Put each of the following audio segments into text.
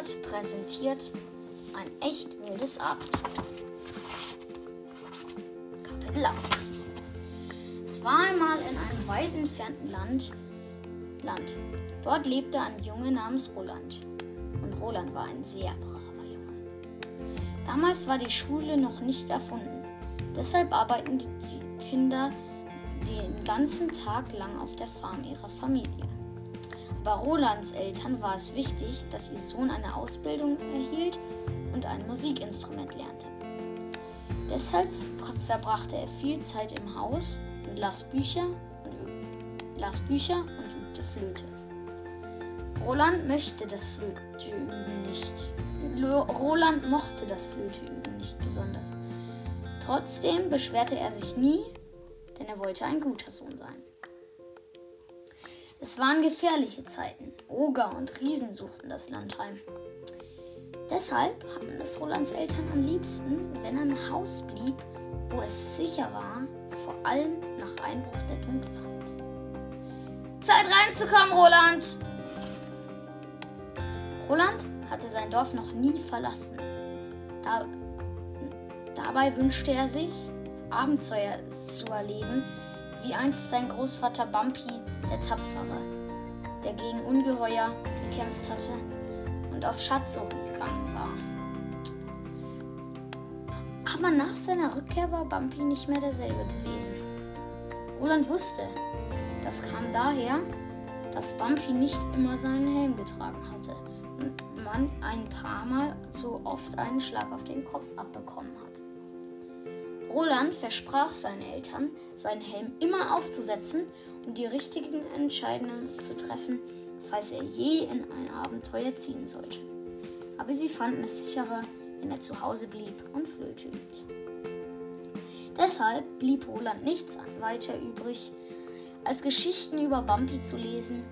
Hubert präsentiert ein echt wildes Abenteuer. Kapitel 1 Es war einmal in einem weit entfernten Land, Land. Dort lebte ein Junge namens Roland. Und Roland war ein sehr braver Junge. Damals war die Schule noch nicht erfunden. Deshalb arbeiteten die Kinder den ganzen Tag lang auf der Farm ihrer Familie. Bei Rolands Eltern war es wichtig, dass ihr Sohn eine Ausbildung erhielt und ein Musikinstrument lernte. Deshalb verbrachte er viel Zeit im Haus und las Bücher und, las Bücher und übte Flöte. Roland möchte das Flöteüben nicht. Roland mochte das Flöteüben nicht besonders. Trotzdem beschwerte er sich nie, denn er wollte ein guter Sohn sein. Es waren gefährliche Zeiten. Oger und Riesen suchten das Land heim. Deshalb hatten es Rolands Eltern am liebsten, wenn er im Haus blieb, wo es sicher war, vor allem nach Einbruch der Dunkelheit. Zeit reinzukommen, Roland! Roland hatte sein Dorf noch nie verlassen. Da, dabei wünschte er sich, Abenteuer zu erleben, wie einst sein Großvater Bumpy der Tapfere, der gegen Ungeheuer gekämpft hatte und auf Schatzsuche gegangen war. Aber nach seiner Rückkehr war Bumpy nicht mehr derselbe gewesen. Roland wusste, das kam daher, dass Bumpy nicht immer seinen Helm getragen hatte und man ein paar Mal zu oft einen Schlag auf den Kopf abbekommen hatte. Roland versprach seinen Eltern, seinen Helm immer aufzusetzen und die richtigen Entscheidungen zu treffen, falls er je in ein Abenteuer ziehen sollte. Aber sie fanden es sicherer, wenn er zu Hause blieb und Flöte übte. Deshalb blieb Roland nichts weiter übrig, als Geschichten über Bumpy zu lesen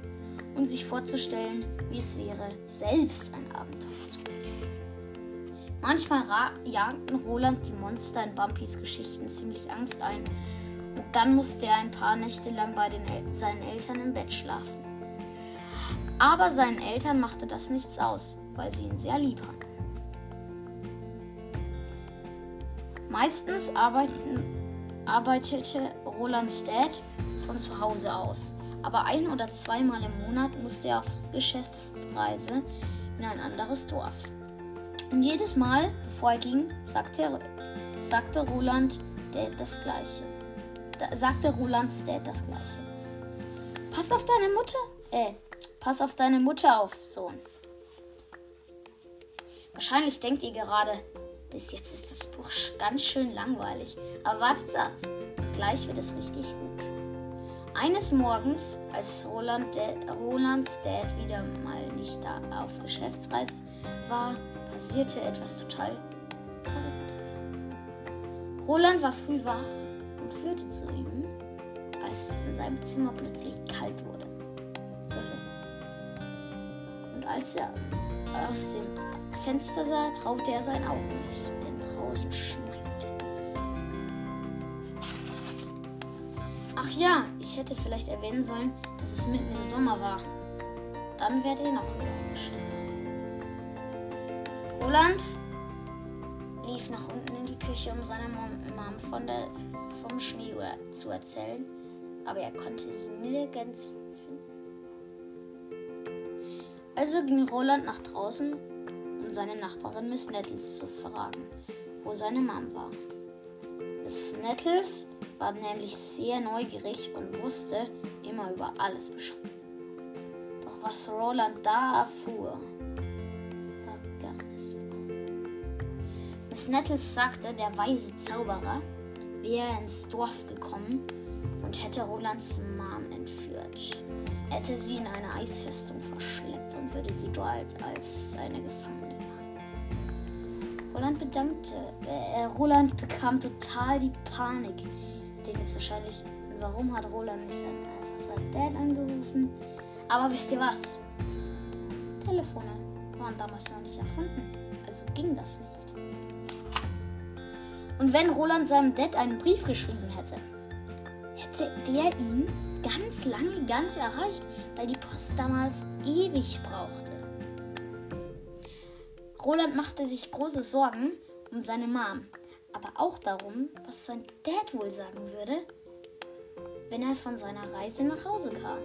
und sich vorzustellen, wie es wäre, selbst ein Abenteuer zu erleben. Manchmal jagten Roland die Monster in Bumpys Geschichten ziemlich Angst ein und dann musste er ein paar Nächte lang bei El seinen Eltern im Bett schlafen. Aber seinen Eltern machte das nichts aus, weil sie ihn sehr lieb hatten. Meistens arbeitete Rolands Dad von zu Hause aus, aber ein oder zweimal im Monat musste er auf Geschäftsreise in ein anderes Dorf. Und jedes Mal, bevor er ging, sagte, sagte Roland das Gleiche. Da sagte Rolands Dad das Gleiche. Pass auf deine Mutter, äh, pass auf deine Mutter auf, Sohn. Wahrscheinlich denkt ihr gerade, bis jetzt ist das Buch ganz schön langweilig. Aber wartet ab, gleich wird es richtig gut. Eines Morgens, als Roland, Rolands Dad wieder mal nicht da auf Geschäftsreise war, passierte etwas total Verrücktes. Roland war früh wach, um Flöte zu üben, als es in seinem Zimmer plötzlich kalt wurde. Und als er aus dem Fenster sah, traute er seinen Augen nicht, denn draußen schneite es. Ach ja, ich hätte vielleicht erwähnen sollen, dass es mitten im Sommer war. Dann wäre er noch höher gestimmt. Roland lief nach unten in die Küche, um seiner Mom, von der, vom Schnee zu erzählen, aber er konnte sie nirgends finden. Also ging Roland nach draußen, um seine Nachbarin Miss Nettles zu fragen, wo seine Mom war. Miss Nettles war nämlich sehr neugierig und wusste immer über alles Bescheid. Doch was Roland da erfuhr, Miss Nettles sagte, der weise Zauberer wäre ins Dorf gekommen und hätte Rolands Mom entführt. Er hätte sie in eine Eisfestung verschleppt und würde sie dort als seine Gefangene halten. Roland bedankte, äh, Roland bekam total die Panik. Denkt jetzt wahrscheinlich, warum hat Roland nicht einfach seinen Dad angerufen? Aber wisst ihr was? Telefone waren damals noch nicht erfunden, also ging das nicht. Und wenn Roland seinem Dad einen Brief geschrieben hätte, hätte der ihn ganz lange gar nicht erreicht, weil die Post damals ewig brauchte. Roland machte sich große Sorgen um seine Mom, aber auch darum, was sein Dad wohl sagen würde, wenn er von seiner Reise nach Hause kam.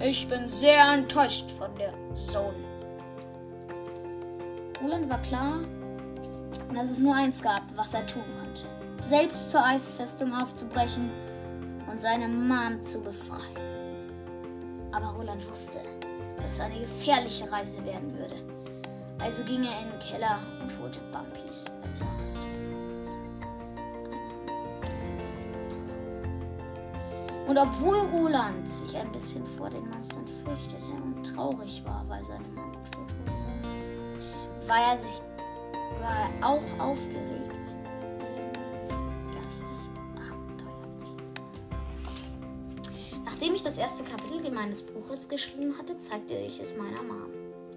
Ich bin sehr enttäuscht von der Sohn. Roland war klar, dass es nur eins gab, was er tun konnte. Selbst zur Eisfestung aufzubrechen und seine Mom zu befreien. Aber Roland wusste, dass es eine gefährliche Reise werden würde. Also ging er in den Keller und holte Bumpys alte Rüstung. Und obwohl Roland sich ein bisschen vor den Monstern fürchtete und traurig war, weil seine Mama tot wurde, war er sich war er auch aufgeregt. Erstes Abenteuer. Nachdem ich das erste Kapitel meines Buches geschrieben hatte, zeigte ich es meiner Mom.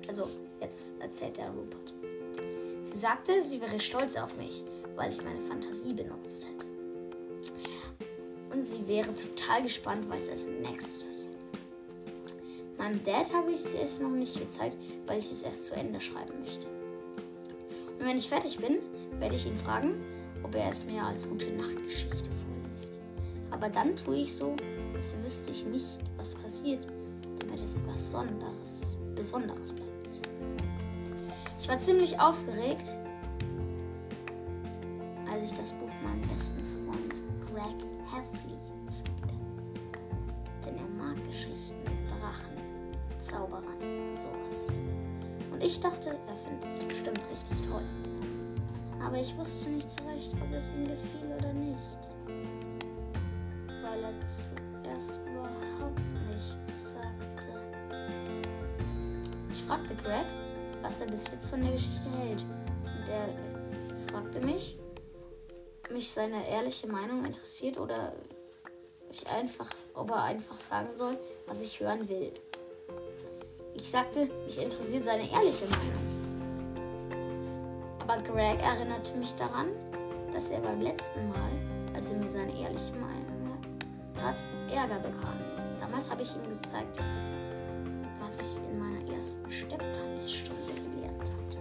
Also, jetzt erzählt der Rupert. Sie sagte, sie wäre stolz auf mich, weil ich meine Fantasie benutzt hätte. Und sie wäre total gespannt, es als nächstes passiert. Meinem Dad habe ich es noch nicht gezeigt, weil ich es erst zu Ende schreiben möchte. Und wenn ich fertig bin, werde ich ihn fragen, ob er es mir als gute Nachtgeschichte vorliest. Aber dann tue ich so, als wüsste ich nicht, was passiert, damit es etwas Sonderes, Besonderes bleibt. Ich war ziemlich aufgeregt, als ich das Buch meinem besten Freund Greg Heffley zeigte. Denn er mag Geschichten mit Drachen, Zauberern und sowas. Und ich dachte, er findet es bestimmt richtig toll. Aber ich wusste nicht so recht, ob es ihm gefiel oder nicht. Weil er zuerst überhaupt nichts sagte. Ich fragte Greg, was er bis jetzt von der Geschichte hält. Und er fragte mich, mich seine ehrliche Meinung interessiert oder ich einfach, ob er einfach sagen soll, was ich hören will. Ich sagte, mich interessiert seine ehrliche Meinung. Aber Greg erinnerte mich daran, dass er beim letzten Mal, als er mir seine ehrliche Meinung hat, Ärger bekam. Damals habe ich ihm gezeigt, was ich in meiner ersten Stepptanzstunde gelernt hatte.